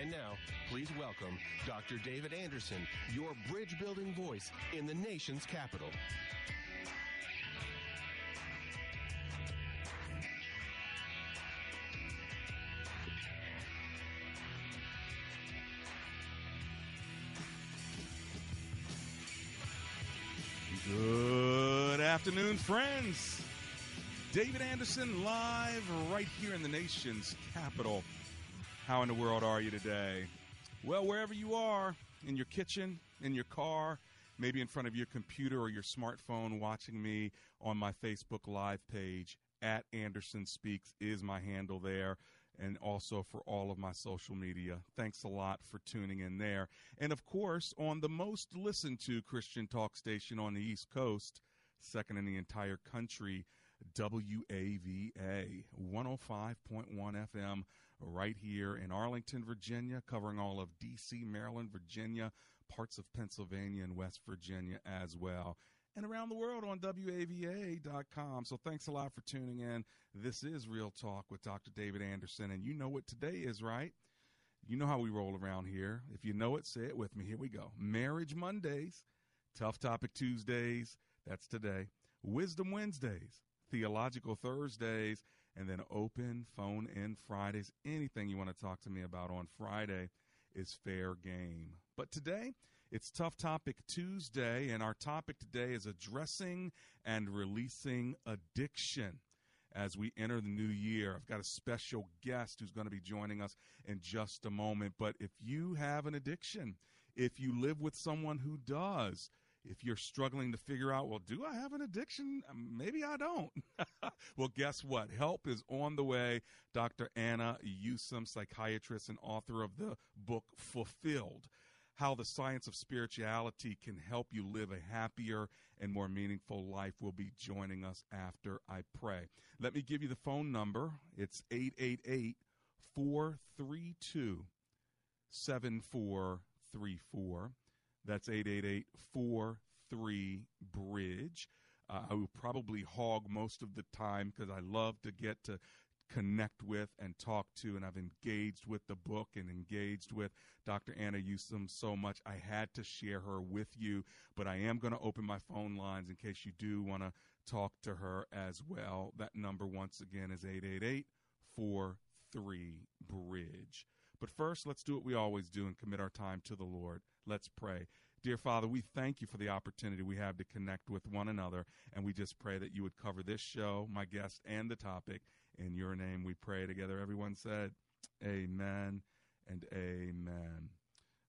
And now, please welcome Dr. David Anderson, your bridge building voice in the nation's capital. Good afternoon, friends. David Anderson live right here in the nation's capital. How in the world are you today? Well, wherever you are, in your kitchen, in your car, maybe in front of your computer or your smartphone, watching me on my Facebook Live page, at Anderson Speaks is my handle there and also for all of my social media. Thanks a lot for tuning in there. And of course, on the most listened to Christian talk station on the East Coast, second in the entire country, WAVA 105.1 FM, right here in Arlington, Virginia, covering all of DC, Maryland, Virginia, parts of Pennsylvania, and West Virginia as well and around the world on WAVA.com. So thanks a lot for tuning in. This is Real Talk with Dr. David Anderson, and you know what today is, right? You know how we roll around here. If you know it, say it with me. Here we go. Marriage Mondays, Tough Topic Tuesdays, that's today. Wisdom Wednesdays, Theological Thursdays, and then open phone in Fridays. Anything you want to talk to me about on Friday is fair game. But today, it's Tough Topic Tuesday, and our topic today is addressing and releasing addiction as we enter the new year. I've got a special guest who's going to be joining us in just a moment. But if you have an addiction, if you live with someone who does, if you're struggling to figure out, well, do I have an addiction? Um, maybe I don't. well, guess what? Help is on the way. Dr. Anna Yusim, psychiatrist and author of the book Fulfilled how the science of spirituality can help you live a happier and more meaningful life will be joining us after I pray. Let me give you the phone number. It's 888 432 7434. That's 888 43 Bridge. Uh, I will probably hog most of the time because I love to get to connect with and talk to, and I've engaged with the book and engaged with Dr. Anna Yusim so much. I had to share her with you, but I am going to open my phone lines in case you do want to talk to her as well. That number, once again, is 888 43 Bridge. But first, let's do what we always do and commit our time to the Lord. Let's pray. Dear Father, we thank you for the opportunity we have to connect with one another, and we just pray that you would cover this show, my guest, and the topic in your name we pray together. Everyone said, Amen and Amen.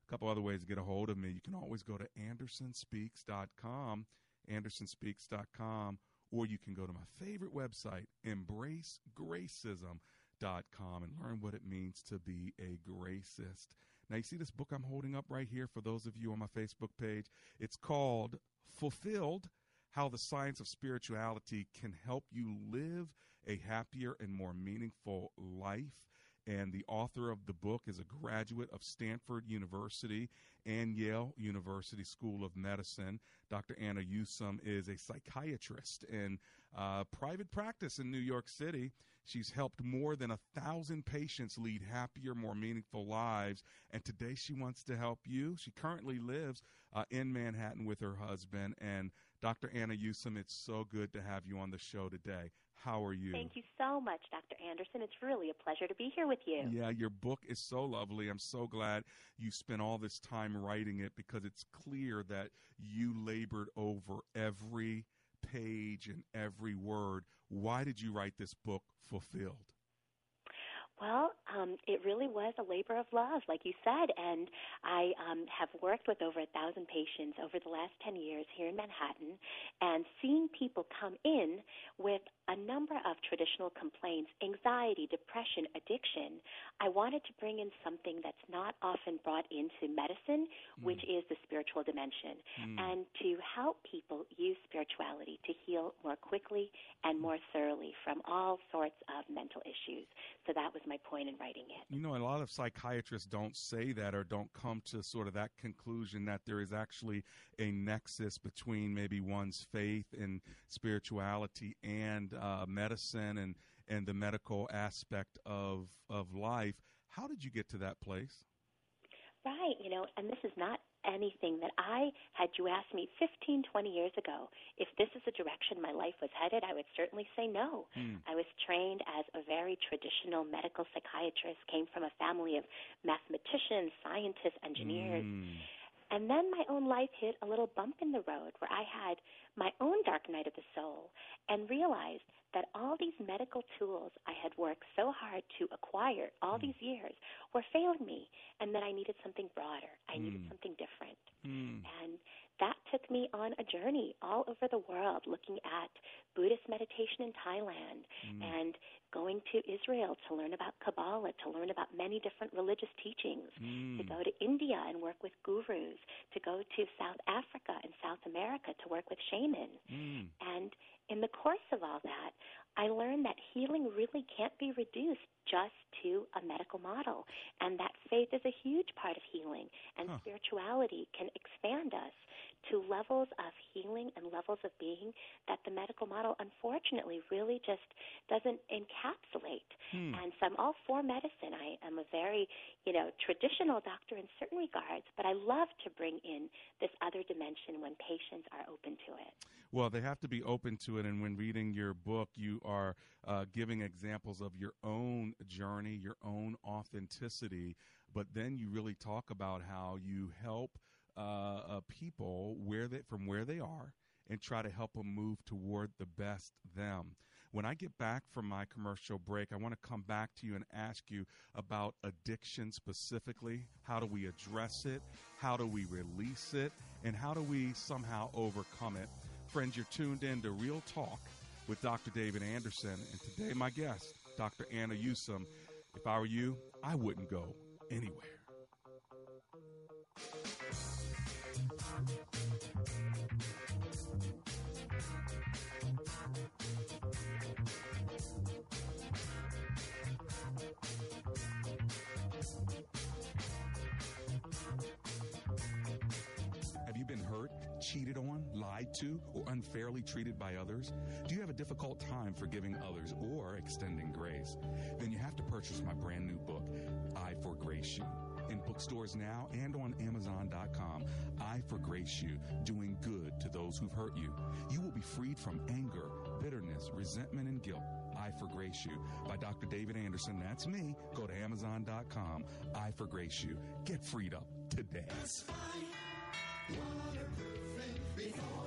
A couple other ways to get a hold of me. You can always go to andersonspeaks.com, andersonspeaks.com, or you can go to my favorite website, embracegracism.com, and learn what it means to be a gracist. Now, you see this book I'm holding up right here for those of you on my Facebook page? It's called Fulfilled How the Science of Spirituality Can Help You Live a happier and more meaningful life. And the author of the book is a graduate of Stanford University and Yale University School of Medicine. Dr. Anna Yusim is a psychiatrist in uh, private practice in New York City. She's helped more than a thousand patients lead happier, more meaningful lives. And today she wants to help you. She currently lives uh, in Manhattan with her husband. And Dr. Anna Yusim, it's so good to have you on the show today. How are you? Thank you so much, Dr. Anderson. It's really a pleasure to be here with you. Yeah, your book is so lovely. I'm so glad you spent all this time writing it because it's clear that you labored over every page and every word. Why did you write this book, Fulfilled? Well, um, it really was a labor of love, like you said, and I um, have worked with over a thousand patients over the last 10 years here in Manhattan, and seeing people come in with a number of traditional complaints anxiety, depression, addiction. I wanted to bring in something that's not often brought into medicine, mm. which is the spiritual dimension, mm. and to help people use spirituality to heal more quickly and more thoroughly from all sorts of mental issues. So that was my point in writing it. You know, a lot of psychiatrists don't say that or don't come to sort of that conclusion that there is actually a nexus between maybe one's faith and spirituality and uh, medicine and, and the medical aspect of, of life. How did you get to that place? Right, you know, and this is not anything that I had you asked me 15, 20 years ago, if this is the direction my life was headed, I would certainly say no. Mm. I was trained as a very traditional medical psychiatrist, came from a family of mathematicians, scientists, engineers. Mm. And then my own life hit a little bump in the road where I had my own dark night of the soul and realized that all these medical tools I had worked so hard to acquire all mm. these years were failing me and that I needed something broader. I mm. needed something different. Mm. And that took me on a journey all over the world looking at Buddhist meditation in Thailand mm. and going to Israel to learn about Kabbalah, to learn about many different religious teachings, mm. to go to India and work with gurus, to go to South Africa and South America to work with shamans. Mm. And in the course of all that, I learned that healing really can't be reduced just to a medical model, and that faith is a huge part of healing, and huh. spirituality can expand us to levels of healing and levels of being that the medical model, unfortunately, really just doesn't encapsulate. Hmm. And so I'm all for medicine. I am a very, you know, traditional doctor in certain regards, but I love to bring in this other dimension when patients are open to it. Well, they have to be open to it. And when reading your book, you are uh, giving examples of your own journey, your own authenticity. But then you really talk about how you help uh, uh, people where they, from where they are and try to help them move toward the best them. When I get back from my commercial break, I want to come back to you and ask you about addiction specifically. How do we address it? How do we release it? And how do we somehow overcome it? Friends, you're tuned in to Real Talk with Dr. David Anderson. And today, my guest, Dr. Anna Yusim. If I were you, I wouldn't go anywhere. Cheated on, lied to, or unfairly treated by others? Do you have a difficult time forgiving others or extending grace? Then you have to purchase my brand new book, I Forgrace You in bookstores now and on Amazon.com. I Forgrace You, doing good to those who've hurt you. You will be freed from anger, bitterness, resentment, and guilt. I Forgrace You by Dr. David Anderson. That's me. Go to Amazon.com. I Forgrace You. Get freed up today. It's all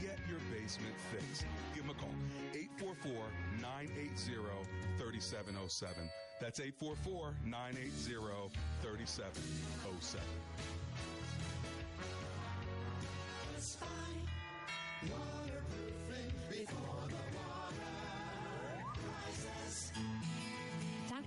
Get your basement fixed. Give them a call. 844-980-3707. That's 844-980-3707.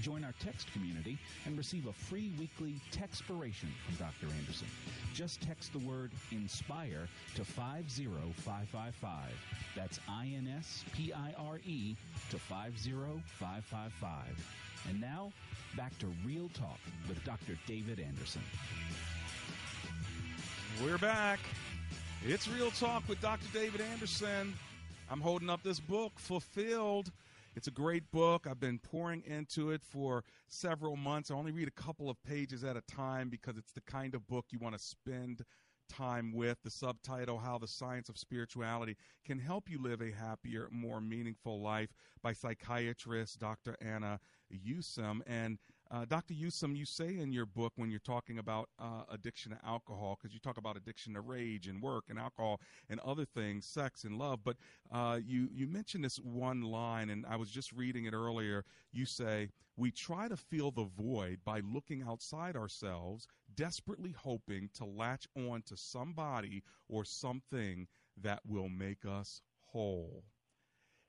Join our text community and receive a free weekly textpiration from Dr. Anderson. Just text the word INSPIRE to 50555. That's I N S P I R E to 50555. And now, back to Real Talk with Dr. David Anderson. We're back. It's Real Talk with Dr. David Anderson. I'm holding up this book, Fulfilled it's a great book. I've been pouring into it for several months. I only read a couple of pages at a time because it's the kind of book you want to spend time with. The subtitle, How the Science of Spirituality Can Help You Live a Happier, More Meaningful Life by psychiatrist Dr. Anna Yusim. And uh, Dr. Yusim, you say in your book when you're talking about uh, addiction to alcohol, because you talk about addiction to rage and work and alcohol and other things, sex and love, but uh, you, you mentioned this one line, and I was just reading it earlier. You say, We try to fill the void by looking outside ourselves, desperately hoping to latch on to somebody or something that will make us whole.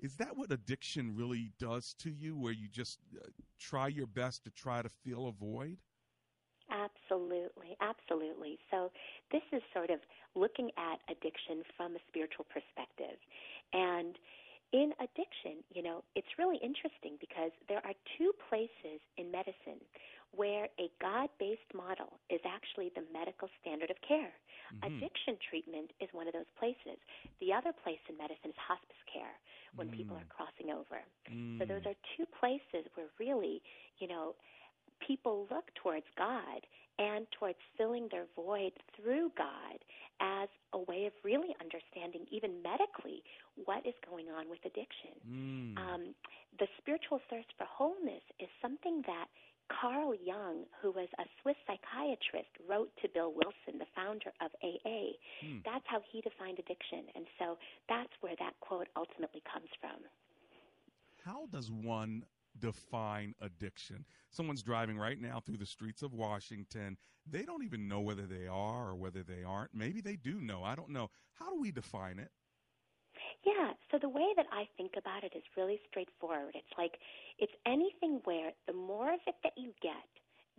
Is that what addiction really does to you, where you just uh, try your best to try to fill a void? Absolutely, absolutely. So, this is sort of looking at addiction from a spiritual perspective. And in addiction, you know, it's really interesting because there are two places in medicine where a God based model is actually the medical standard of care. Mm-hmm. Addiction treatment is one of those places. The other place in medicine is hospice care when mm. people are crossing over. Mm. So those are two places where really, you know, people look towards God and towards filling their void through God as a way of really understanding, even medically, what is going on with addiction. Mm. Um, the spiritual thirst for wholeness is something that Carl Jung, who was a Swiss psychiatrist, wrote to Bill Wilson, the founder of AA. Mm. That's how he defined addiction. And so that's where that quote ultimately comes from. How does one define addiction. Someone's driving right now through the streets of Washington. They don't even know whether they are or whether they aren't. Maybe they do know. I don't know. How do we define it? Yeah, so the way that I think about it is really straightforward. It's like it's anything where the more of it that you get,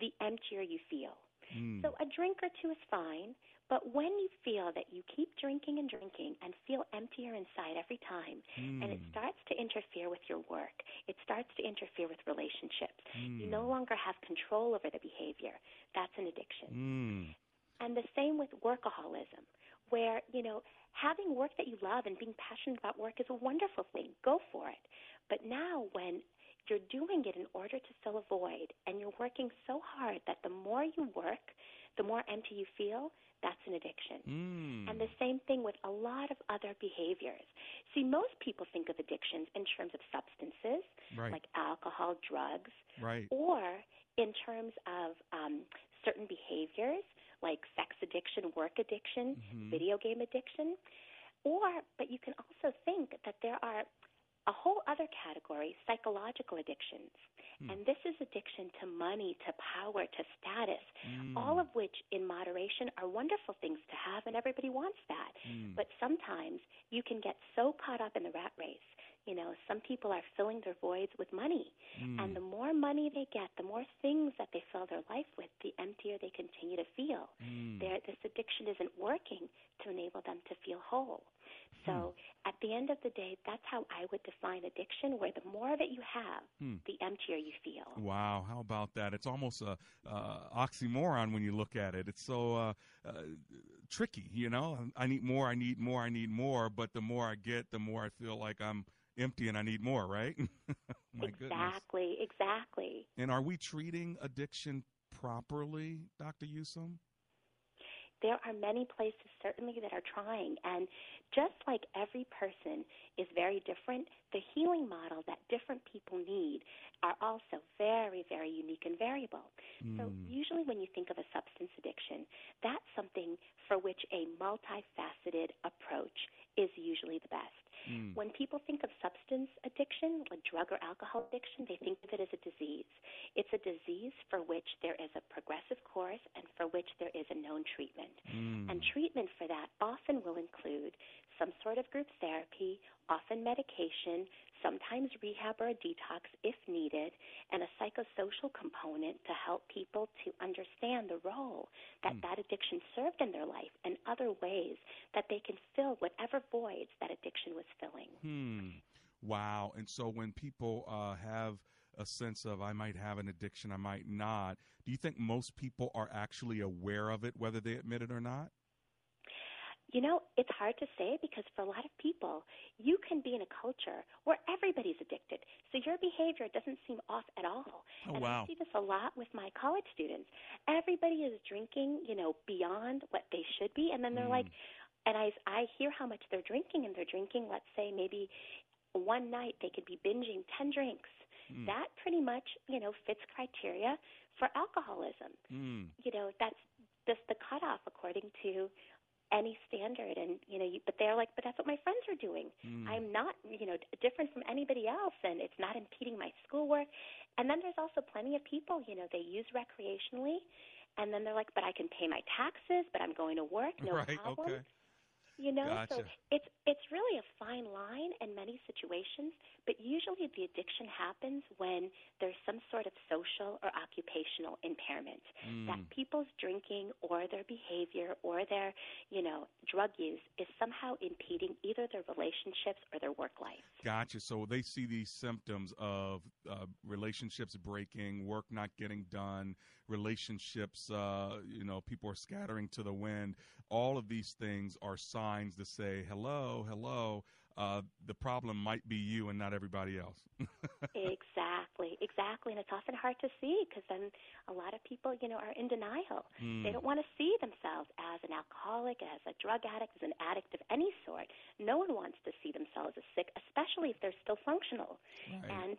the emptier you feel. Mm. So a drink or two is fine, but when you feel that you keep drinking and drinking and feel emptier inside every time, mm. and it hmm. starts to interfere with your work, it starts to interfere with relationships, mm. you no hmm. longer have control over the behavior, that's an addiction. Mm. And the same with workaholism, where, you know, having work that you love and being passionate about work is a wonderful thing. Go for it. But now, when you're doing it in order to fill a void and you're working so hard that the more you work, the more empty you feel, that's an addiction. Mm. And the same thing with a lot of other behaviors. See, most people think of addictions in terms of substances, right. like alcohol, drugs, right. or in terms of um, certain behaviors, like sex addiction, work addiction, mm-hmm. video game addiction. Or, but you can also think that there are a whole other category, psychological addictions. Mm. And this is addiction to money, to power, to status, mm. all of which in moderation are wonderful things to have, and everybody wants that. Mm. But sometimes you can get so caught up in the rat race You know, some people are filling their voids with money. Mm. And the more money they get, the more things that they fill their life with, the emptier they continue to feel. Mm. This addiction isn't working to enable them to feel whole. So Hmm. at the end of the day, that's how I would define addiction, where the more that you have, Hmm. the emptier you feel. Wow, how about that? It's almost a uh, oxymoron when you look at it. It's so uh, uh, tricky, you know. I need more, I need more, I need more. But the more I get, the more I feel like I'm empty and I need more. Right? My goodness. exactly, exactly. And are we treating addiction properly, Dr. Yusim? There are many places certainly that are trying. And just like every person is very different the healing model that different people need are also very very unique and variable. So Mm. usually when you think of a substance addiction that's something for which a multifaceted approach is usually the best Mm. when people think of substance addiction, like drug or alcohol addiction, they think of it as a disease. It's a disease for which there is a progressive course and for which there is a known treatment. Mm. And treatment for that often will include some sort of group therapy, often medication, sometimes rehab or a detox if needed, and a psychosocial component to help people to understand the role that Mm. that addiction served in their life and other ways that they can fill whatever voids that addiction was filling. Hmm. Wow. And so when people uh, have a sense of I might have an addiction, I might not, do you think most people are actually aware of it, whether they admit it or not? You know, it's hard to say because for a lot of people, you can be in a culture where everybody's addicted. So your behavior doesn't seem off at all. Oh, and wow. I see this a lot with my college students. Everybody is drinking, you know, beyond what they should be. And then they're Mm. like, and I, I hear how much they're drinking, and they're drinking, let's say, maybe one night they could be binging 10 drinks. Mm. That pretty much, you know, fits criteria for alcoholism Mm. you know that's just the cutoff according to any standard and you know you, but they're like but that's what my friends are doing Mm. i'm not you know different from anybody else and it's not impeding my schoolwork and then there's also plenty of people you know they use recreationally and then they're like but i can pay my taxes but i'm going to work no right. problem Okay. You know so it's it's really a fine line in many situations but usually the addiction happens when there's some sort of social or occupational impairment that Mm. people's drinking or their behavior or their you know drug use is somehow impeding either their relationships or their work life Gotcha. So they see these symptoms of uh, relationships breaking, work not getting done, relationships, uh, you know, people are scattering to the wind. All of these things are signs to say, hello, hello. Uh, the problem might be you and not everybody else. exactly exactly and it's often hard to see because then a lot of people you know are in denial Mm. they don't want to see themselves as an alcoholic as a drug addict as an addict of any sort no one wants to see themselves as sick especially if they're still functional Right. and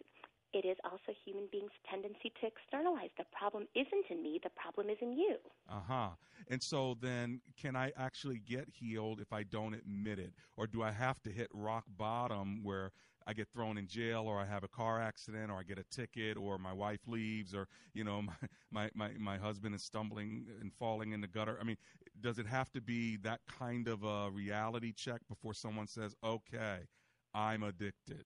it is also human beings' tendency to externalize. The problem isn't in me, the problem is in you. Uh huh. And so then, can I actually get healed if I don't admit it? Or do I have to hit rock bottom where I get thrown in jail or I have a car accident or I get a ticket or my wife leaves or, you know, my, my, my, my husband is stumbling and falling in the gutter? I mean, does it have to be that kind of a reality check before someone says, okay, I'm addicted?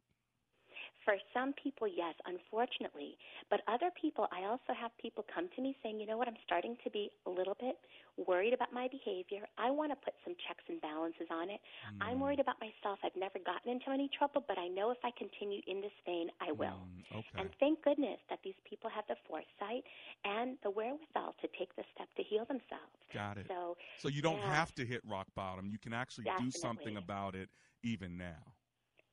For some people, yes, unfortunately. But other people, I also have people come to me saying, you know what, I'm starting to be a little bit worried about my behavior. I want to put some checks and balances on it. I'm worried about myself. I've never gotten into any trouble, but I know if I continue in this vein, I will. Mm, okay. And thank goodness that these people have the foresight and the wherewithal to take the step to heal themselves. Got it. So, So you don't yeah. have to hit rock bottom. You can actually do something about it even now.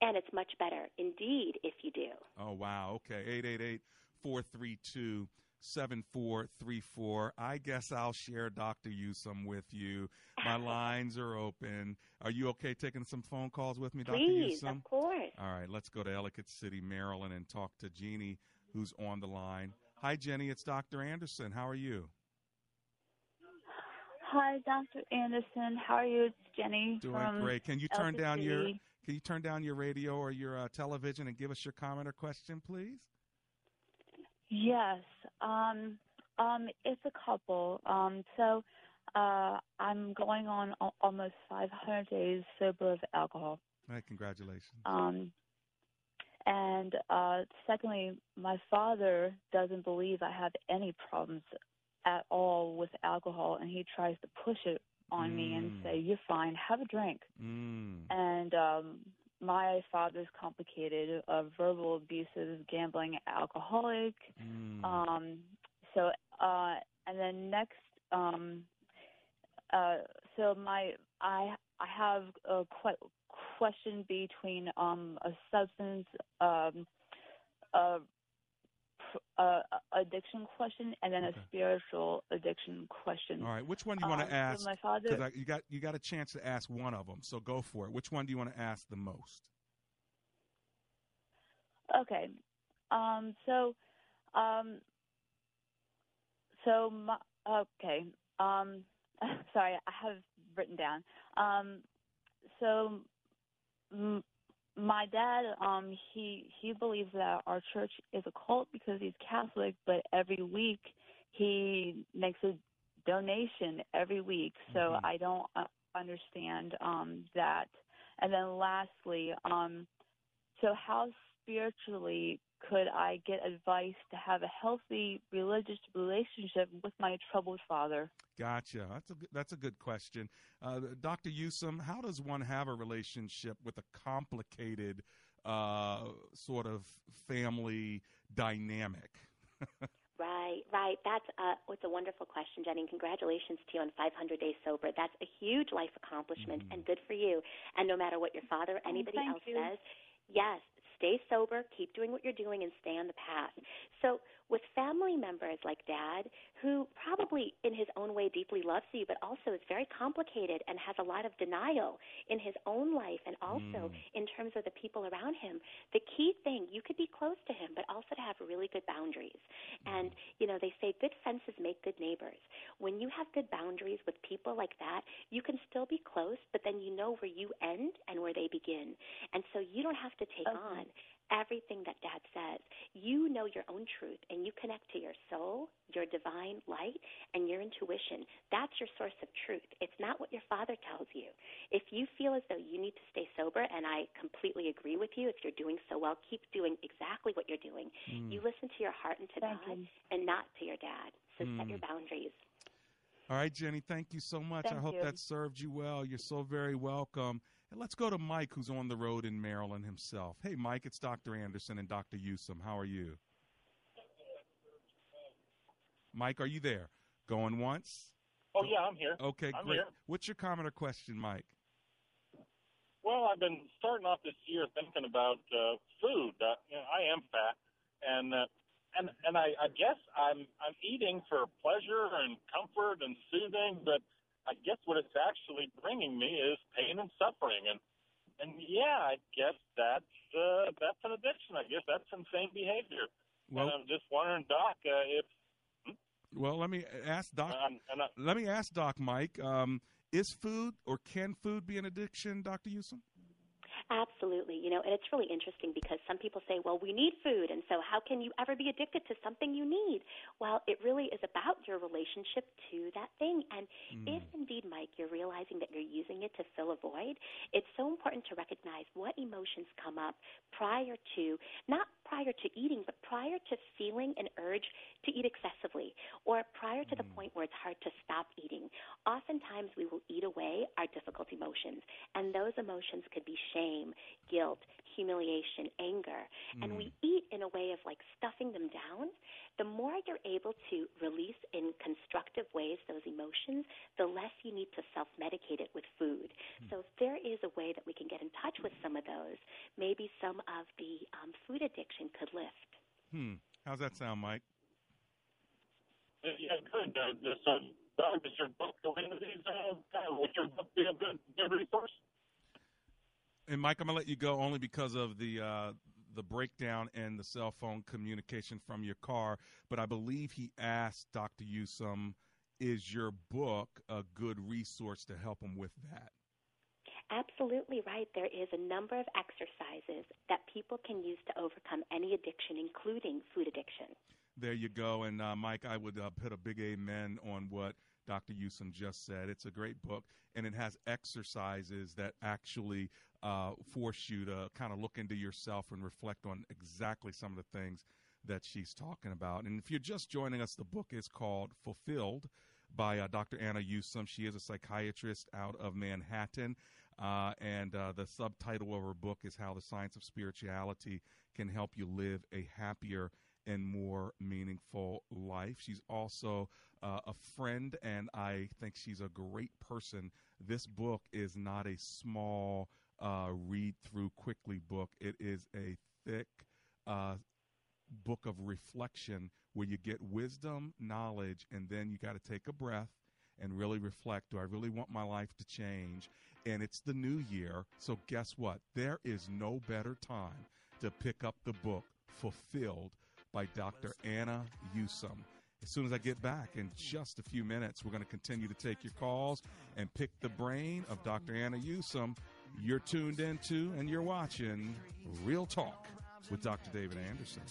And it's much better indeed if you do. Oh, wow. Okay. 888 432 7434. I guess I'll share Dr. Yusim with you. My lines are open. Are you okay taking some phone calls with me, Dr. Please, Yusim? of course. All right. Let's go to Ellicott City, Maryland, and talk to Jeannie, who's on the line. Hi, Jenny. It's Dr. Anderson. How are you? Hi, Dr. Anderson. How are you? It's Jenny. Doing from great. Can you turn Ellicott down your City. Can you turn down your radio or your uh, television and give us your comment or question, please? Yes. Um, um, it's a couple. Um, so uh, I'm going on al- almost 500 days sober of alcohol. Hey, congratulations. Um, And uh, secondly, my father doesn't believe I have any problems at all with alcohol, and he tries to push it on mm. me and Mm. say, "You're fine, have a drink." Mm. And um, my father's complicated, uh, verbal abusive, gambling, alcoholic. Mm. Um, so, uh, and then next, um, uh, so my I I have a que- question between um, a substance um, uh, uh, addiction question and then Okay. a spiritual addiction question. All right, which one do you want Um, to so ask? my father- Because you got you got a chance to ask one of them, so go for it. Which one do you want to ask the most? Okay. Um, so, um, so my, okay. Um, sorry, I have written down. Um, so, m- my dad, um, he he believes that our church is a cult because he's Catholic, but every week he makes a donation every week. So Mhm. I don't uh, understand um, that. And then lastly, um, so how spiritually could I get advice to have a healthy religious relationship with my troubled father? Gotcha. That's a good, that's a good question, uh, Doctor Yusim. How does one have a relationship with a complicated uh, sort of family dynamic? Right, right. That's uh, it's a wonderful question, Jenny. And congratulations to you on 500 days sober. That's a huge life accomplishment, and good for you. And no matter what your father or anybody thank else you. says, yes, stay sober, keep doing what you're doing, and stay on the path. So, with family members like Dad, who probably in his own way deeply loves you, but also is very complicated and has a lot of denial in his own life, and also hmm. in terms of the people around him, the key thing you could be close to him, but also to have really good boundaries. And hmm. you know, they say good fences make good neighbors. When you have good boundaries with people like that, you can still be close, but then you know where you end and where they begin. And so you don't have to take on everything that dad says. You know your own truth and you connect to your soul, your divine light, and your intuition. That's your source of truth. It's not what your father tells you. If you feel as though you need to stay sober, and I completely agree with you, if you're doing so well, keep doing exactly what you're doing. Mm. You listen to your heart and to Thank God you. and not to your dad. So set Mm. your boundaries. All right, Jenny. Thank you so much. I hope you. that served you well. You're so very welcome. And let's go to Mike, who's on the road in Maryland himself. Hey, Mike, it's Dr. Anderson and Dr. Yusim. How are you? Mike, are you there? Going once? Oh yeah, I'm here. Okay, I'm great. here. What's your comment or question, Mike? Well, I've been starting off this year thinking about uh, food. Uh, you know, I am fat, and uh, and and I, I guess I'm I'm eating for pleasure and comfort and soothing, but I guess what it's actually bringing me is pain and suffering, and and yeah, I guess that's uh, that's an addiction. I guess that's insane behavior. Well- and I'm just wondering, Doc, uh, if Well, let me ask Doc. um, and I, let me ask Doc Mike. Um, is food or can food be an addiction, Dr. Yusim? Absolutely. You know, and it's really interesting because some people say, well, we need food, and so how can you ever be addicted to something you need? Well, it really is about your relationship to that thing. And if mm. indeed, Mike, you're realizing that you're using it to fill a void, it's so important to recognize what emotions come up prior to, not prior to eating, but prior to feeling an urge to eat excessively, or prior to the mm. point where it's hard to stop eating. Oftentimes, we will eat away our difficult emotions, and those emotions could be shame, guilt, humiliation, anger, and we eat in a way of like stuffing them down. The more you're able to release in constructive ways those emotions, the less you need to self medicate it with food. So, if there is a way that we can get in touch with some of those, maybe some of the um, food addiction could lift. Hmm. How's that sound, Mike? yeah, good. Uh, just, uh, Doc, does your book go into these? Uh, kind would your book be a good good resource? And Mike, I'm gonna let you go only because of the uh, the breakdown and the cell phone communication from your car. But I believe he asked Dr. Yusim, "Is your book a good resource to help him with that?" Absolutely right. There is a number of exercises that people can use to overcome any addiction, including food addiction. There you go. And uh, Mike, I would uh, put a big amen on what Dr. Yusim just said. It's a great book, and it has exercises that actually uh, force you to kind of look into yourself and reflect on exactly some of the things that she's talking about. And if you're just joining us, the book is called Fulfilled by uh, Dr. Anna Newsom. She is a psychiatrist out of Manhattan. Uh, and uh, the subtitle of her book is How the Science of Spirituality Can Help You Live a Happier and More Meaningful Life. She's also uh, a friend, and I think she's a great person. This book is not a small uh, read through quickly book, it is a thick uh, book of reflection where you get wisdom, knowledge, and then you got to take a breath and really reflect do I really want my life to change? And it's the new year. So, guess what? There is no better time to pick up the book Fulfilled by Dr. Anna Newsom. As soon as I get back in just a few minutes, we're going to continue to take your calls and pick the brain of Dr. Anna Newsom. You're tuned into and you're watching Real Talk with Dr. David Anderson.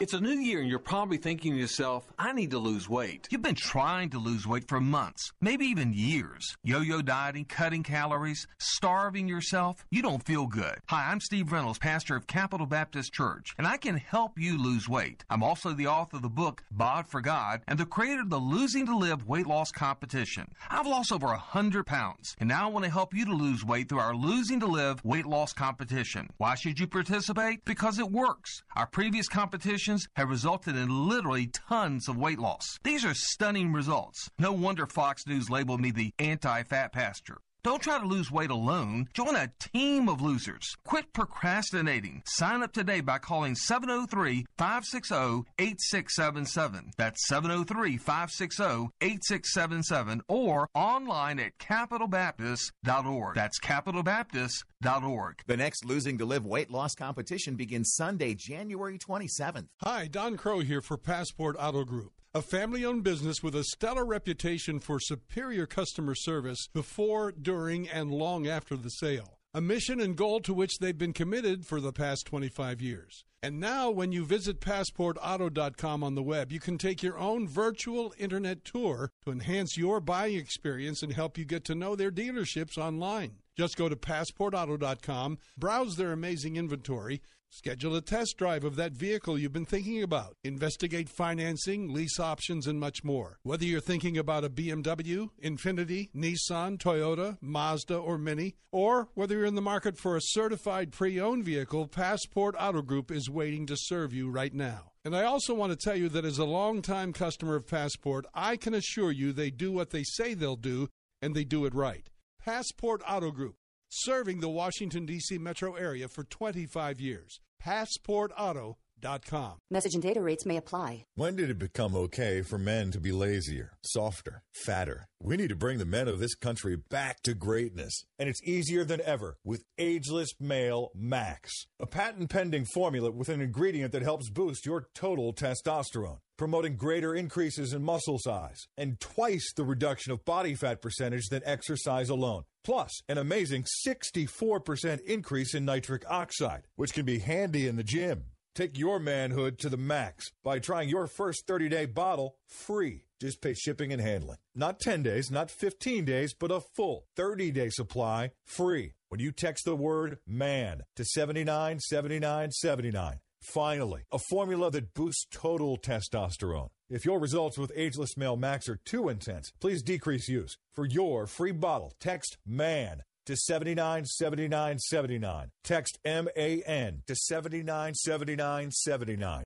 It's a new year and you're probably thinking to yourself, I need to lose weight. You've been trying to lose weight for months, maybe even years. Yo yo dieting, cutting calories, starving yourself. You don't feel good. Hi, I'm Steve Reynolds, pastor of Capital Baptist Church, and I can help you lose weight. I'm also the author of the book, Bod for God, and the creator of the Losing to Live weight loss competition. I've lost over 100 pounds, and now I want to help you to lose weight through our Losing to Live weight loss competition. Why should you participate? Because it works. Our previous competitions have resulted in literally tons of weight loss. These are stunning results. No wonder Fox News labeled me the anti fat pastor. Don't try to lose weight alone. Join a team of losers. Quit procrastinating. Sign up today by calling 703 560 8677. That's 703 560 8677 or online at capitalbaptist.org. That's capitalbaptist.org. The next Losing to Live weight loss competition begins Sunday, January 27th. Hi, Don Crow here for Passport Auto Group a family owned business with a stellar reputation for superior customer service before, during, and long after the sale. A mission and goal to which they've been committed for the past 25 years. And now, when you visit PassportAuto.com on the web, you can take your own virtual internet tour to enhance your buying experience and help you get to know their dealerships online. Just go to PassportAuto.com, browse their amazing inventory, Schedule a test drive of that vehicle you've been thinking about. Investigate financing, lease options, and much more. Whether you're thinking about a BMW, Infiniti, Nissan, Toyota, Mazda, or Mini, or whether you're in the market for a certified pre owned vehicle, Passport Auto Group is waiting to serve you right now. And I also want to tell you that as a longtime customer of Passport, I can assure you they do what they say they'll do, and they do it right. Passport Auto Group serving the Washington, D.C. metro area for 25 years. PassportAuto.com. Message and data rates may apply. When did it become okay for men to be lazier, softer, fatter? We need to bring the men of this country back to greatness. And it's easier than ever with Ageless Male Max, a patent pending formula with an ingredient that helps boost your total testosterone promoting greater increases in muscle size and twice the reduction of body fat percentage than exercise alone. Plus, an amazing 64% increase in nitric oxide, which can be handy in the gym. Take your manhood to the max by trying your first 30 day bottle free. Just pay shipping and handling. Not 10 days, not 15 days, but a full 30 day supply free when you text the word MAN to 797979. Finally, a formula that boosts total testosterone. If your results with Ageless Male Max are too intense, please decrease use. For your free bottle, text MAN to 797979. Text M A N to 797979.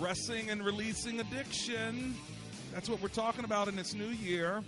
Addressing and releasing addiction. That's what we're talking about in this new year.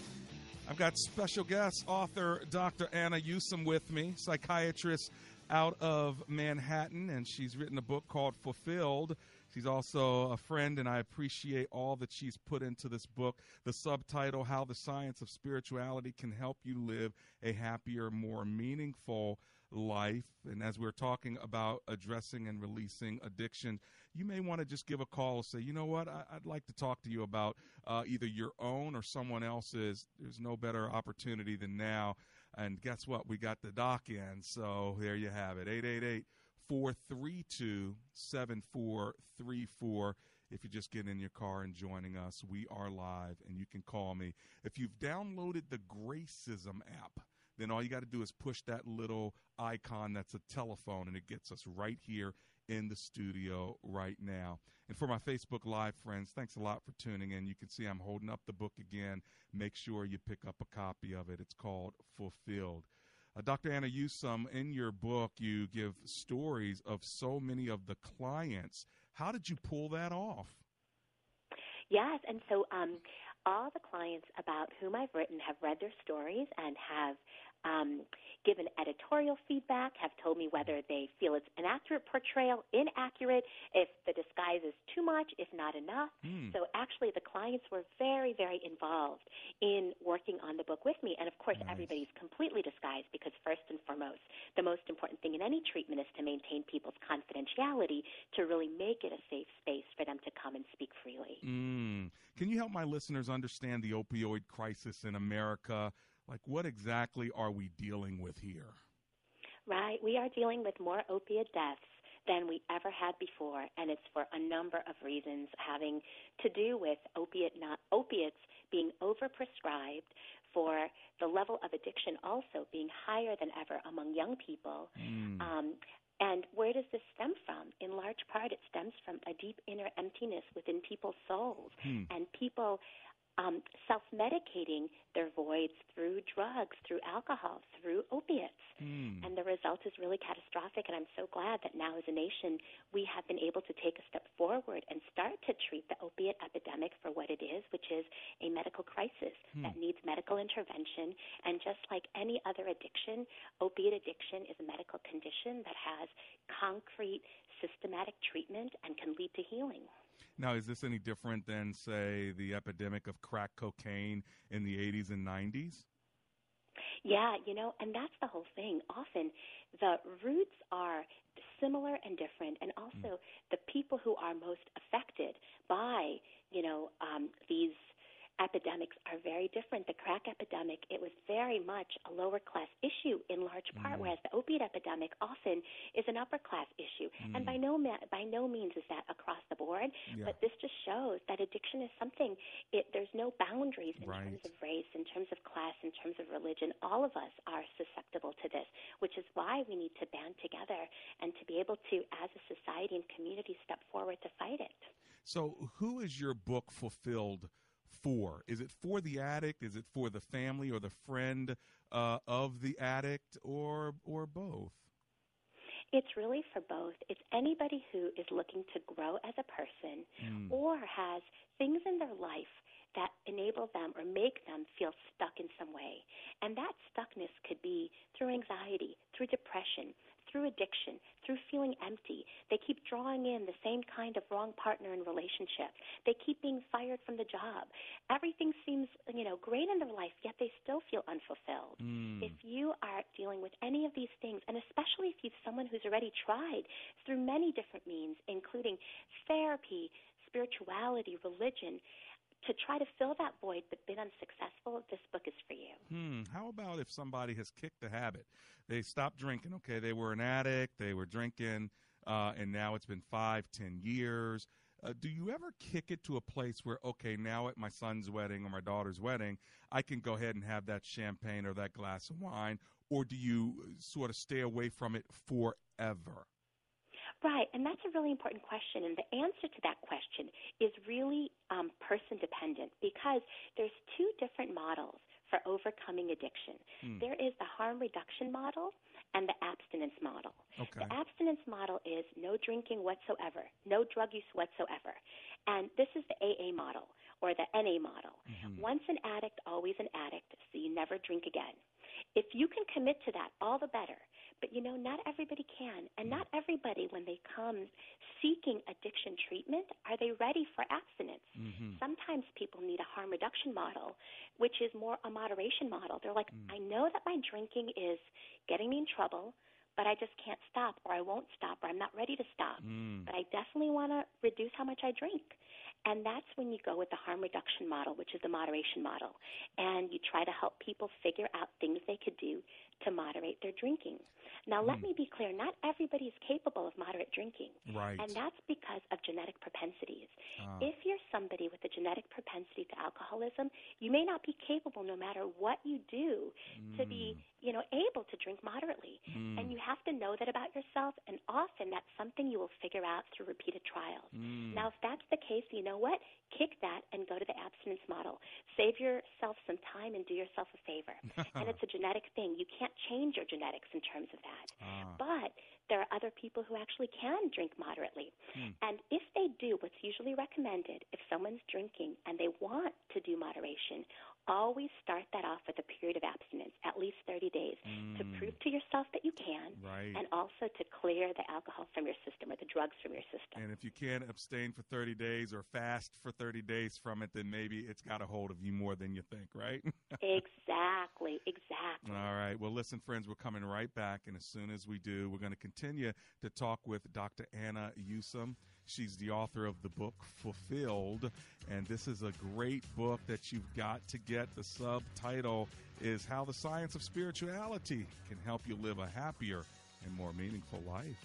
I've got special guest author Dr. Anna Newsom with me, psychiatrist out of Manhattan, and she's written a book called Fulfilled. She's also a friend, and I appreciate all that she's put into this book. The subtitle, How the Science of Spirituality Can Help You Live a Happier, More Meaningful life. And as we're talking about addressing and releasing addiction, you may want to just give a call say, you know what, I, would like to talk to you about uh, either your own or someone else's. There's no better opportunity than now. And guess what? We got the doc in. So there you have it 888 432 7434 if you're just getting in your car and joining us. We are live and you can call me. If you've downloaded the Gracism app, then all you got to do is push that little icon that's a telephone and it gets us right here in the studio right now. And for my Facebook Live friends, thanks a lot for tuning in. You can see I'm holding up the book again. Make sure you pick up a copy of it. It's called Fulfilled. Uh, Dr. Anna Newsome, in your book, you give stories of so many of the clients. How did you pull that off? Yes, and so um, all the clients about whom I've written have read their stories and have um, given editorial feedback, have told me whether they feel it's an accurate portrayal, inaccurate, if the disguise is too much, if not enough. Mm. So actually, the clients were very, very involved in working on the book with me. And of course, nice. everybody's completely disguised because, first and foremost, the most important thing in any treatment is to maintain people's confidentiality to really make it a safe space for them to come and speak freely. Mm. Can you help my listeners understand the opioid crisis in America? Like, what exactly are we dealing with here? Right. We are dealing with more opiate deaths than we ever had before, and it's for a number of reasons having to do with opiate not opiates being overprescribed, for the level of addiction also being higher than ever among young people. Mm. Um, and where does this stem from? In large part, it stems from a deep inner emptiness within people's souls, hmm. and people um, self medicating their voids through drugs, through alcohol, through opiates. Mm. And the result is really catastrophic. And I'm so glad that now, as a nation, we have been able to take a step forward and start to treat the opiate epidemic for what it is, which is a medical crisis mm. that needs medical intervention. And just like any other addiction, opiate addiction is a medical condition that has concrete, systematic treatment and can lead to healing. Now, is this any different than, say, the epidemic of crack cocaine in the 80s and 90s? Yeah, you know, and that's the whole thing. Often the roots are similar and different, and also mm. the people who are most affected by, you know, um, these epidemics are very different. The crack epidemic, it was very much a lower class issue in large part, mm. whereas the opiate epidemic often is an upper class issue. Mm. And by no by no means is that across the board, yeah. but this just shows that addiction is something. It there's no boundaries in right. terms of race, in terms of class, in terms of religion. All of us are susceptible to this, which is why we need to band together and to be able to, as a society and community, step forward to fight it. So, who is your book fulfilled? For? Is it for the addict? Is it for the family or the friend uh, of the addict, or or both? It's really for both. It's anybody who is looking to grow as a person mm. or has things in their life that enable them or make them feel stuck in some way. And that stuckness could be through anxiety, through depression, through addiction, through feeling empty. They keep drawing in the same kind of wrong partner in relationship. They keep being fired from the job. Everything seems, you know, great in their life, yet they still feel unfulfilled. Mm. If you are dealing with any of these things, and especially if you're someone who's already tried through many different means, including therapy, spirituality, religion, to try to fill that void but been unsuccessful, this book is for you. Hmm. How about if somebody has kicked the habit? They stopped drinking, okay? They were an addict, they were drinking, uh, and now it's been five, ten years. Uh, do you ever kick it to a place where, okay, now at my son's wedding or my daughter's wedding, I can go ahead and have that champagne or that glass of wine? Or do you sort of stay away from it forever? Right, and that's a really important question. And the answer to that question is really um, person dependent because there's two different models for overcoming addiction. Hmm. There is the harm reduction model and the abstinence model. Okay. The abstinence model is no drinking whatsoever, no drug use whatsoever. And this is the AA model or the NA model. Mm-hmm. Once an addict, always an addict, so you never drink again. If you can commit to that, all the better. But you know, not everybody can. And not everybody, when they come seeking addiction treatment, are they ready for abstinence. Mm-hmm. Sometimes people need a harm reduction model, which is more a moderation model. They're like, mm. I know that my drinking is getting me in trouble, but I just can't stop, or I won't stop, or I'm not ready to stop. Mm. But I definitely want to reduce how much I drink. And that's when you go with the harm reduction model, which is the moderation model. And you try to help people figure out things they could do to moderate their drinking. Now, let Hmm. me be clear not everybody is capable of moderate drinking. Right. And that's because of genetic propensities. Ah. If you're somebody with a genetic propensity to alcoholism, you may not be capable, no matter what you do, to be, you know, able to drink moderately. Mm. And you have to know that about yourself, and often that's something you will figure out through repeated trials. Mm. Now, if that's the case, you know what? Kick that and go to the abstinence model. Save yourself some time and do yourself a favor. and it's a genetic thing. You can't change your genetics in terms of that. Ah. But there are other people who actually can drink moderately. Hmm. And if they do, what's usually recommended, if someone's drinking and they want to do moderation, always start that off with a period of abstinence, at least 30 days, to Mm. prove to yourself that you can, Right. and also to clear the alcohol from your system or the drugs from your system. And if you can't abstain for 30 days or fast for 30 days from it, then maybe it's got a hold of you more than you think, right? exactly, exactly. All right. Well, listen, friends, we're coming right back. And as soon as we do, we're going to continue to talk with Dr. Anna Yusim. She's the author of the book Fulfilled. And this is a great book that you've got to get. The subtitle is How the Science of Spirituality Can Help You Live a Happier and More Meaningful Life.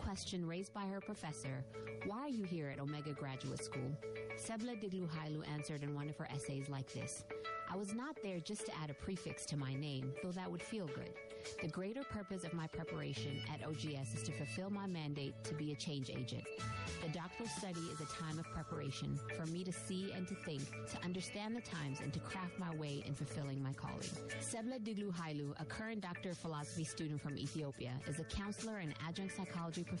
question raised by her professor, why are you here at Omega Graduate School? Sebla Digluhailu answered in one of her essays like this I was not there just to add a prefix to my name, though that would feel good. The greater purpose of my preparation at OGS is to fulfill my mandate to be a change agent. The doctoral study is a time of preparation for me to see and to think, to understand the times, and to craft my way in fulfilling my calling. Sebla Diglu Hailu, a current Doctor of Philosophy student from Ethiopia, is a counselor and adjunct psychology professor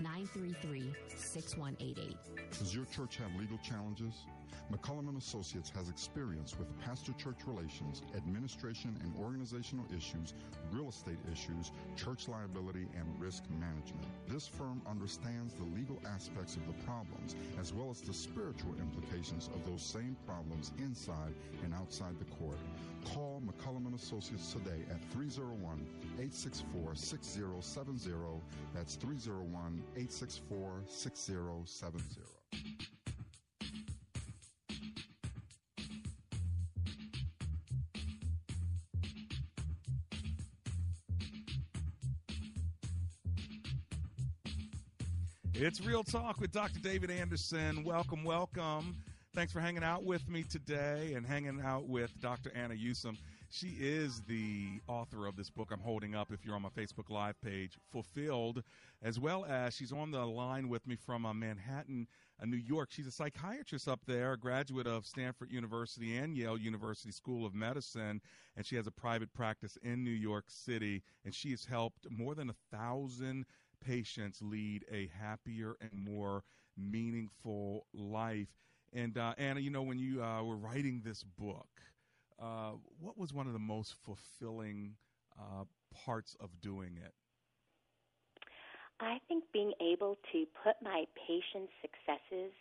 933 6188. Does your church have legal challenges? McCullum and Associates has experience with pastor-church relations, administration and organizational issues, real estate issues, church liability, and risk management. This firm understands the legal aspects of the problems as well as the spiritual implications of those same problems inside and outside the court. Call McCullum and Associates today at 301-864-6070. That's 301-864-6070. It's Real Talk with Dr. David Anderson. Welcome, welcome. Thanks for hanging out with me today and hanging out with Dr. Anna Yusim. She is the author of this book I'm holding up if you're on my Facebook Live page, Fulfilled, as well as she's on the line with me from uh, Manhattan, uh, New York. She's a psychiatrist up there, a graduate of Stanford University and Yale University School of Medicine, and she has a private practice in New York City, and she has helped more than a thousand patients lead a happier and more meaningful life. And uh, Anna, you know, when you uh, were writing this book, uh, what was one of the most fulfilling uh, parts of doing it? I think being able to put my patients' successes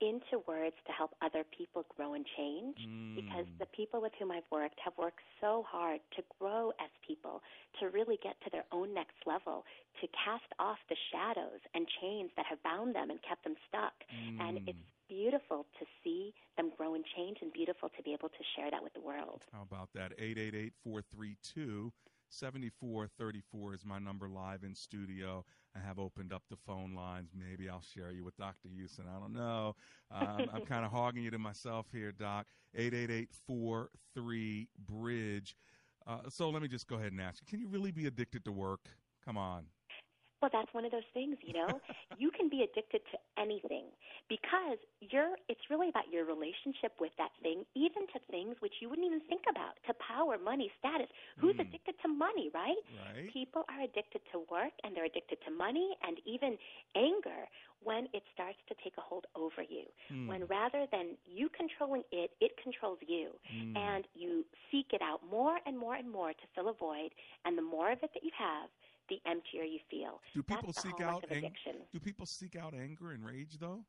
into words to help other people grow and change Mm. because the people with whom I've worked have worked so hard to grow as people, to really get to their own next level, to cast off the shadows and chains that have bound them and kept them stuck. And Mm. it's beautiful to see them grow and change and beautiful to be able to share that with the world. How about that? 888 432 7434 is my number live in studio. I have opened up the phone lines. Maybe I'll share you with Dr. Houston. I don't know. Um, I'm kind of hogging you to myself here, Doc. 888 43 Bridge. Uh, so let me just go ahead and ask you can you really be addicted to work? Come on. Well, that's one of those things, you know. you can be addicted to anything because you're it's really about your relationship with that thing, even to things which you wouldn't even think about, to power, money, status. Who's addicted to money, right? Right. People are addicted to work and they're addicted to money and even anger when it starts to take a hold over you. Hmm. When rather than you controlling it, it controls you. Hmm. And you seek it out more and more and more to fill a void, and the more of it that you have, the emptier you feel. Do people That's seek out ang- addiction. Do people seek out anger and rage though?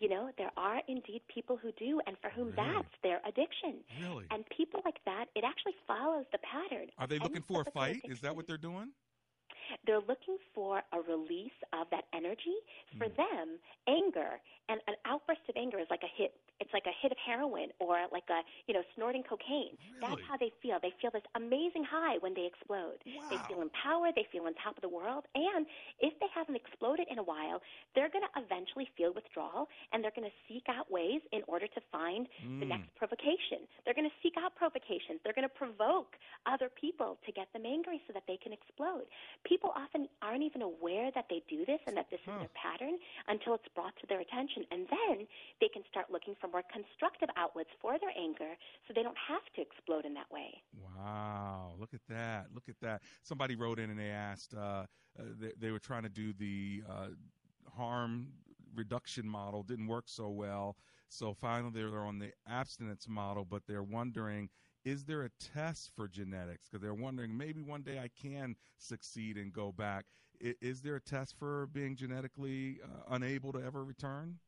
You know, there are indeed people who do, and for whom Really? that's their addiction. Really? And people like that, it actually follows the pattern. Are they looking for a fight? Is that what they're doing? They're looking for a release of that energy. For Hmm. them, anger and an outburst of anger is like a hit. It's like a hit of heroin or like a you know snorting cocaine. That's how they feel. They feel this amazing high when they explode. They feel empowered. They feel on top of the world. And if they haven't exploded in a while, they're going to eventually feel withdrawal, and they're going to seek out ways in order to find the Mm. next provocation. They're going to seek out provocations. They're going to provoke other people to get them angry so that they can explode. People often aren't even aware that they do this and that this is their pattern until it's brought to their attention. And then they can start looking for more constructive outlets for their anger so they don't have to explode in that way. Wow, look at that. Look at that. Somebody wrote in and they asked, uh, uh, they, they were trying to do the uh, harm reduction model, didn't work so well. So finally they're on the abstinence model, but they're wondering, is there a test for genetics? Because they're wondering maybe one day I can succeed and go back. Is there a test for being genetically uh, unable to ever return?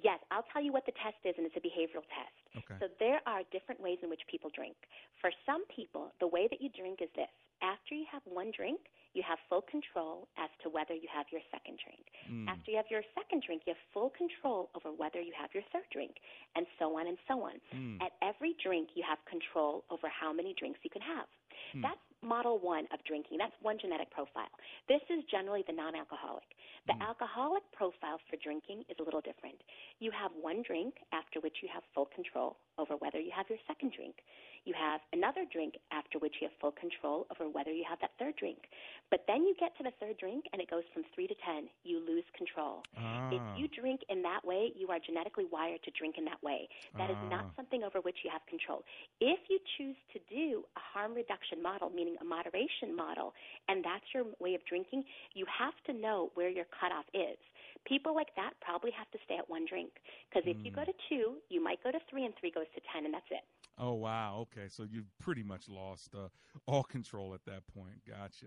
Yes, I'll tell you what the test is, and it's a behavioral test. Okay. So there are different ways in which people drink. For some people, the way that you drink is this. After you have one drink, you have full control as to whether you have your second drink. Mm. After you have your second drink, you have full control over whether you have your third drink, and so on and so on. Mm. At every drink, you have control over how many drinks you can have. Hmm. That's model one of drinking. That's one genetic profile. This is generally the non alcoholic. The alcoholic profile for drinking is a little different. You have one drink after which you have full control over whether you have your second drink. You have another drink after which you have full control over whether you have that third drink. But then you get to the third drink and it goes from three to ten. You lose control. If Ah. you drink in that way, you are genetically wired to drink in that way. That is not Ah. something over which you have control. If you choose to do a harm reduction model, meaning a moderation model, and that's your way of drinking, you have to know where your cutoff is. People like that probably have to stay at one drink because if you go to two, you might go to three, and three goes to ten, and that's it. Oh wow. Okay, so you've pretty much lost uh, all control at that point. Gotcha.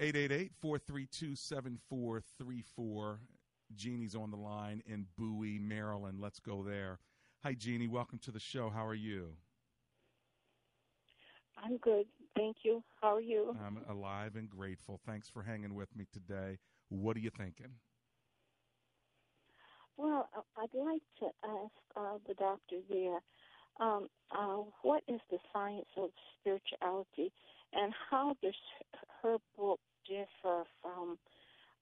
888-432-7434. Jeannie's on the line in Bowie, Maryland. Let's go there. Hi, Jeannie. Welcome to the show. How are you? I'm good. Thank you. How are you? I'm alive and grateful. Thanks for hanging with me today. What are you thinking? Well, I- I'd like to ask uh, the doctor there um, uh, what is the science of spirituality and how does her book differ from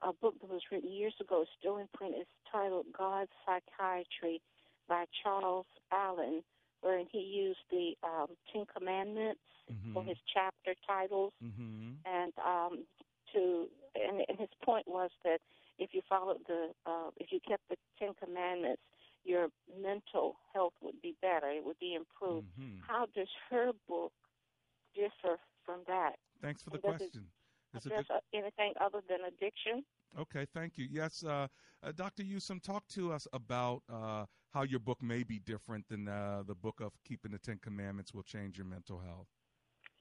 a book that was written years ago, still in print? It's titled God's Psychiatry by Charles Allen, wherein he used the um, Ten Commandments for Mhm. his chapter titles. Mm-hmm. and um, to and, and his point was that if you followed the uh, if you kept the Ten Commandments, your mental health would be better. It would be improved. Mhm. How does her book differ from that? Thanks for the And does it question. It's a address good- uh, anything other than addiction? Okay, thank you. Yes, uh, uh, Dr. Yusim, talk to us about uh, how your book may be different than uh, the book of Keeping the Ten Commandments will change your mental health.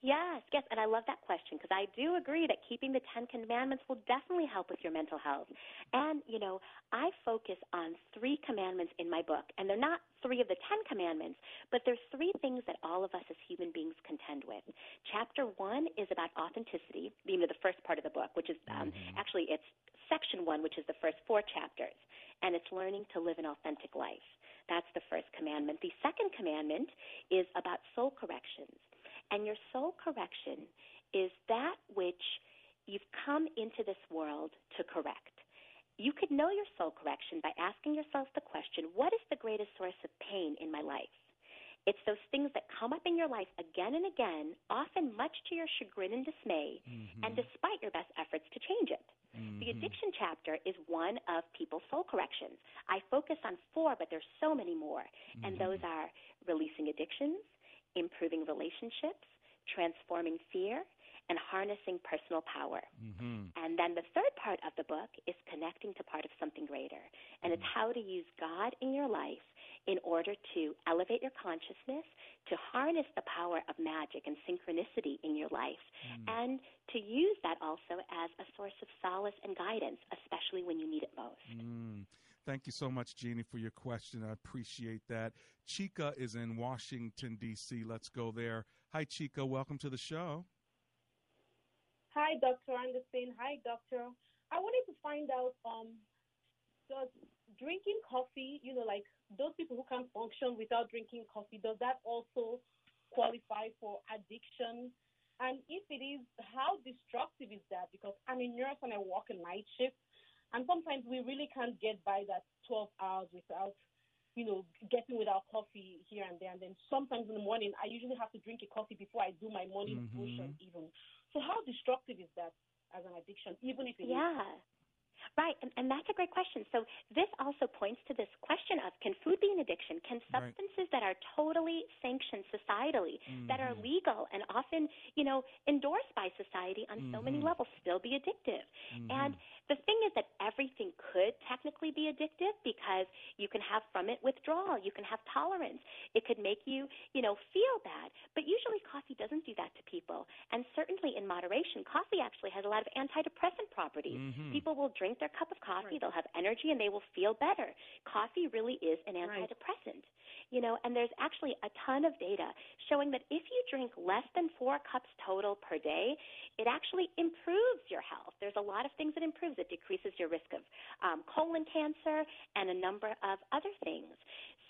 Yes, yes, and I love that question because I do agree that keeping the Ten Commandments will definitely help with your mental health. And, you know, I focus on three commandments in my book, and they're not three of the Ten Commandments, but there's three things that all of us as human beings contend with. Chapter one is about authenticity, you know, the first part of the book, which is um, mm-hmm. actually it's section one, which is the first four chapters, and it's learning to live an authentic life. That's the first commandment. The second commandment is about soul corrections and your soul correction is that which you've come into this world to correct. You could know your soul correction by asking yourself the question what is the greatest source of pain in my life? It's those things that come up in your life again and again, often much to your chagrin and dismay, mm-hmm. and despite your best efforts to change it. Mm-hmm. The addiction chapter is one of people's soul corrections. I focus on four, but there's so many more. Mm-hmm. And those are releasing addictions, improving relationships, transforming fear, and harnessing personal power. Mm-hmm. And then the third part of the book is connecting to part of something greater. And mm-hmm. it's how to use God in your life in order to elevate your consciousness, to harness the power of magic and synchronicity in your life, mm. and to use that also as a source of solace and guidance, especially when you need it most. Thank you so much, Jeannie, for your question. I appreciate that. Chica is in Washington, D.C. Let's go there. Hi, Chica. Welcome to the show. Hi, Dr. Anderson. Hi, Doctor. I wanted to find out um, does drinking coffee, you know, like those people who can't function without drinking coffee, does that also qualify for addiction? And if it is, how destructive is that? Because I'm a nurse and I work a night shift. And sometimes we really can't get by that 12 hours without, you know, getting without coffee here and there. And then sometimes in the morning, I usually have to drink a coffee before I do my morning mm-hmm. even. So how destructive is that as an addiction, even if it yeah. Is? Right, and, and that's a great question. So this also points to this question of can food be an addiction? Can substances right. that are totally sanctioned societally, mm-hmm. that are mm-hmm. legal and often, you know, endorsed by society on mm-hmm. so many mm-hmm. levels still be addictive? Mm-hmm. And the thing is that everything could technically be addictive because you can have from it withdrawal, you can have tolerance. It could make you, you know, feel bad. But usually coffee doesn't do that to people. And certainly in moderation, coffee actually has a lot of antidepressant properties. Mm-hmm. People will drink their cup of coffee, right. they'll have energy and they will feel better. Coffee really is an antidepressant. Right. You know, and there's actually a ton of data showing that if you drink less than 4 cups total per day, it actually improves your health. There's a lot of things that improves it decreases your risk of um, colon cancer and a number of other things.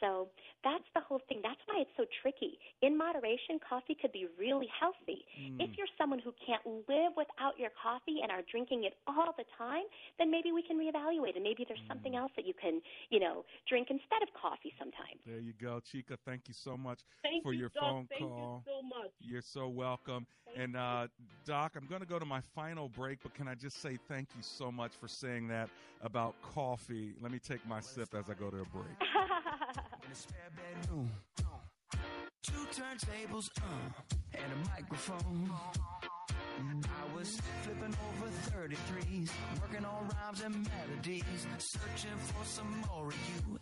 So that's the whole thing. That's why it's so tricky. In moderation, coffee could be really healthy. Mm. If you're someone who can't live without your coffee and are drinking it all the time, then maybe we can reevaluate and maybe there's mm. something else that you can, you know, drink instead of coffee sometimes. There you go, Chica. Thank you so much thank for you, your Doc. phone thank call. You so much. You're so welcome. Thank and uh, Doc, I'm going to go to my final break, but can I just say thank you so much for saying that about coffee? Let me take my sip as I go to a break. in a spare bedroom. Two turntables, uh, and a microphone. I was flipping over 33s, working on rhymes and melodies, searching for some more of you.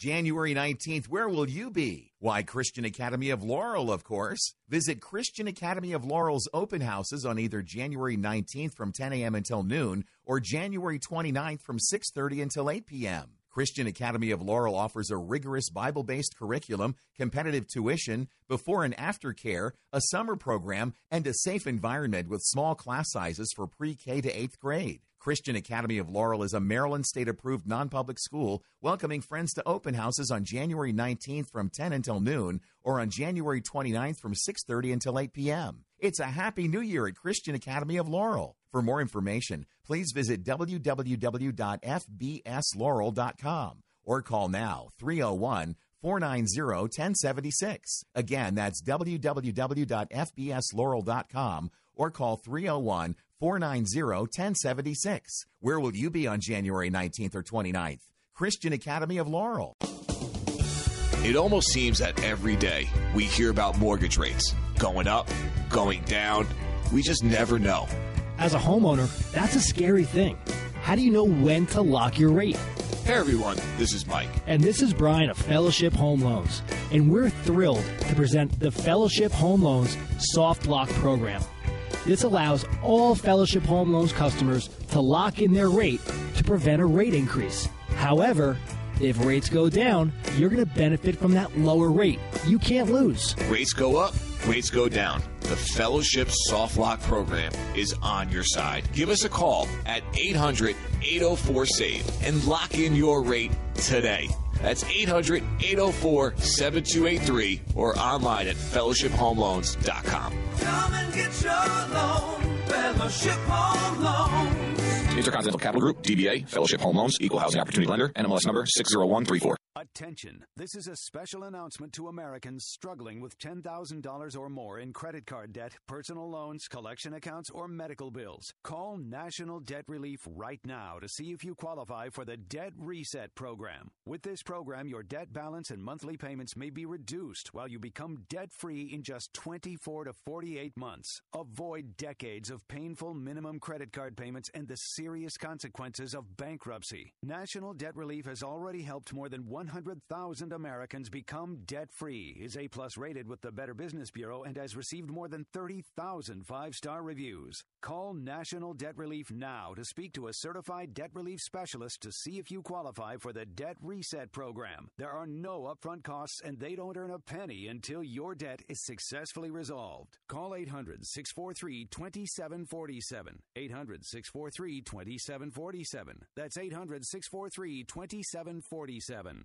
January 19th, where will you be? Why, Christian Academy of Laurel, of course. Visit Christian Academy of Laurel's open houses on either January 19th from 10 a.m. until noon or January 29th from 6.30 until 8 p.m. Christian Academy of Laurel offers a rigorous Bible based curriculum, competitive tuition, before and after care, a summer program, and a safe environment with small class sizes for pre K to eighth grade. Christian Academy of Laurel is a Maryland state approved non public school welcoming friends to open houses on January 19th from 10 until noon or on January 29th from 6:30 until 8 p.m. It's a happy new year at Christian Academy of Laurel. For more information, please visit www.fbslaurel.com or call now 301 490 1076. Again, that's www.fbslaurel.com or call 301 490 1076. Where will you be on January 19th or 29th? Christian Academy of Laurel. It almost seems that every day we hear about mortgage rates going up, going down. We just never know. As a homeowner, that's a scary thing. How do you know when to lock your rate? Hey everyone, this is Mike. And this is Brian of Fellowship Home Loans. And we're thrilled to present the Fellowship Home Loans Soft Lock Program. This allows all Fellowship Home Loans customers to lock in their rate to prevent a rate increase. However, if rates go down, you're going to benefit from that lower rate. You can't lose. Rates go up, rates go down. The Fellowship Soft Lock program is on your side. Give us a call at 800 804 SAVE and lock in your rate today. That's 800 804 7283 or online at fellowshiphomeloans.com. Come and get your loan, Fellowship Home Loans. Intercontinental Capital Group, DBA, Fellowship Home Loans, Equal Housing Opportunity Lender, NMLS number 60134. Attention! This is a special announcement to Americans struggling with $10,000 or more in credit card debt, personal loans, collection accounts, or medical bills. Call National Debt Relief right now to see if you qualify for the Debt Reset Program. With this program, your debt balance and monthly payments may be reduced while you become debt free in just 24 to 48 months. Avoid decades of painful minimum credit card payments and the serious consequences of bankruptcy. National Debt Relief has already helped more than 100,000 Americans become debt free, is A plus rated with the Better Business Bureau, and has received more than 30,000 five star reviews. Call National Debt Relief now to speak to a certified debt relief specialist to see if you qualify for the Debt Reset Program. There are no upfront costs, and they don't earn a penny until your debt is successfully resolved. Call 800 643 2747. 800 643 2747. That's 800 643 2747.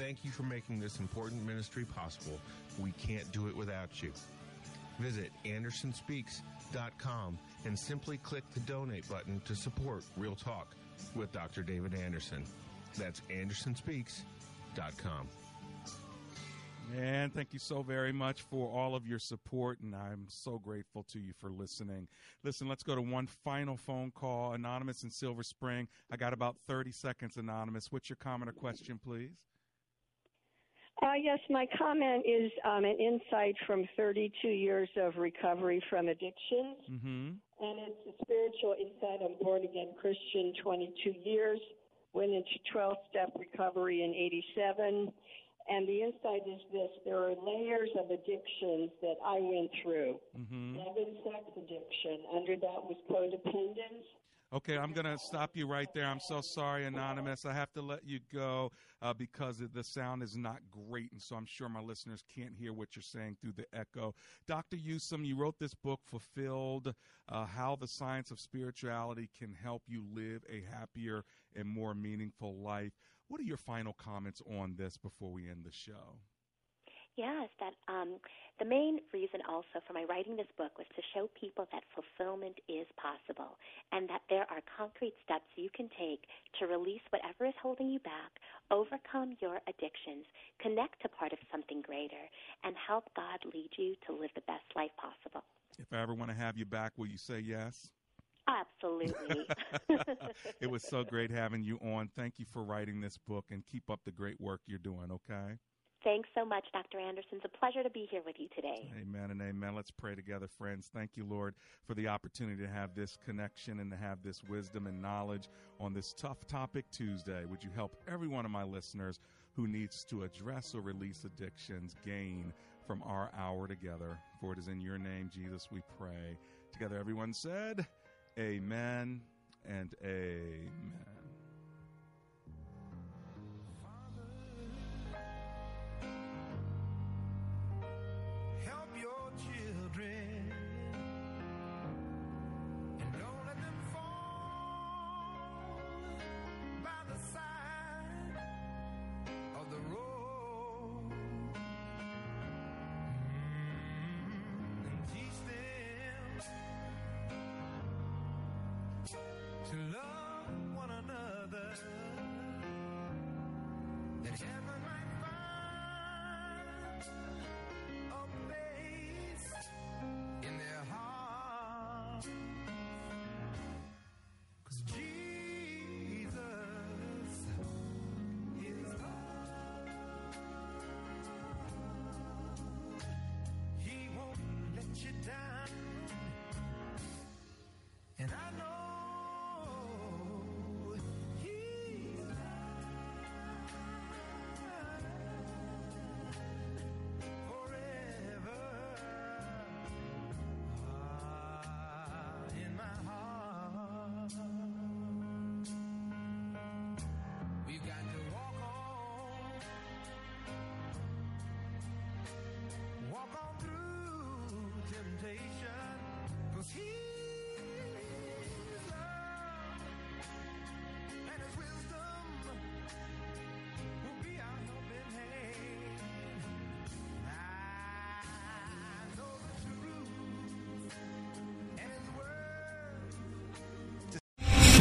Thank you for making this important ministry possible. We can't do it without you. Visit AndersonSpeaks.com and simply click the donate button to support Real Talk with Dr. David Anderson. That's AndersonSpeaks.com. And thank you so very much for all of your support, and I'm so grateful to you for listening. Listen, let's go to one final phone call. Anonymous in Silver Spring. I got about 30 seconds, Anonymous. What's your comment or question, please? Uh, yes, my comment is um, an insight from 32 years of recovery from addictions. Mm-hmm. And it's a spiritual insight. I'm born again Christian 22 years, went into 12 step recovery in 87. And the insight is this there are layers of addictions that I went through. Mm-hmm. And sex addiction. Under that was codependence. Okay, I'm going to stop you right there. I'm so sorry, Anonymous. I have to let you go uh, because the sound is not great, and so I'm sure my listeners can't hear what you're saying through the echo. Dr. Yusim, you wrote this book, Fulfilled uh, How the Science of Spirituality Can Help You Live a Happier and More Meaningful Life. What are your final comments on this before we end the show? Yes, that um, the main reason also for my writing this book was to show people that fulfillment is possible and that there are concrete steps you can take to release whatever is holding you back, overcome your addictions, connect to part of something greater, and help God lead you to live the best life possible. If I ever want to have you back, will you say yes? Absolutely. it was so great having you on. Thank you for writing this book and keep up the great work you're doing, okay? Thanks so much, Dr. Anderson. It's a pleasure to be here with you today. Amen and amen. Let's pray together, friends. Thank you, Lord, for the opportunity to have this connection and to have this wisdom and knowledge on this tough topic Tuesday. Would you help every one of my listeners who needs to address or release addictions gain from our hour together? For it is in your name, Jesus, we pray. Together, everyone said, Amen and amen.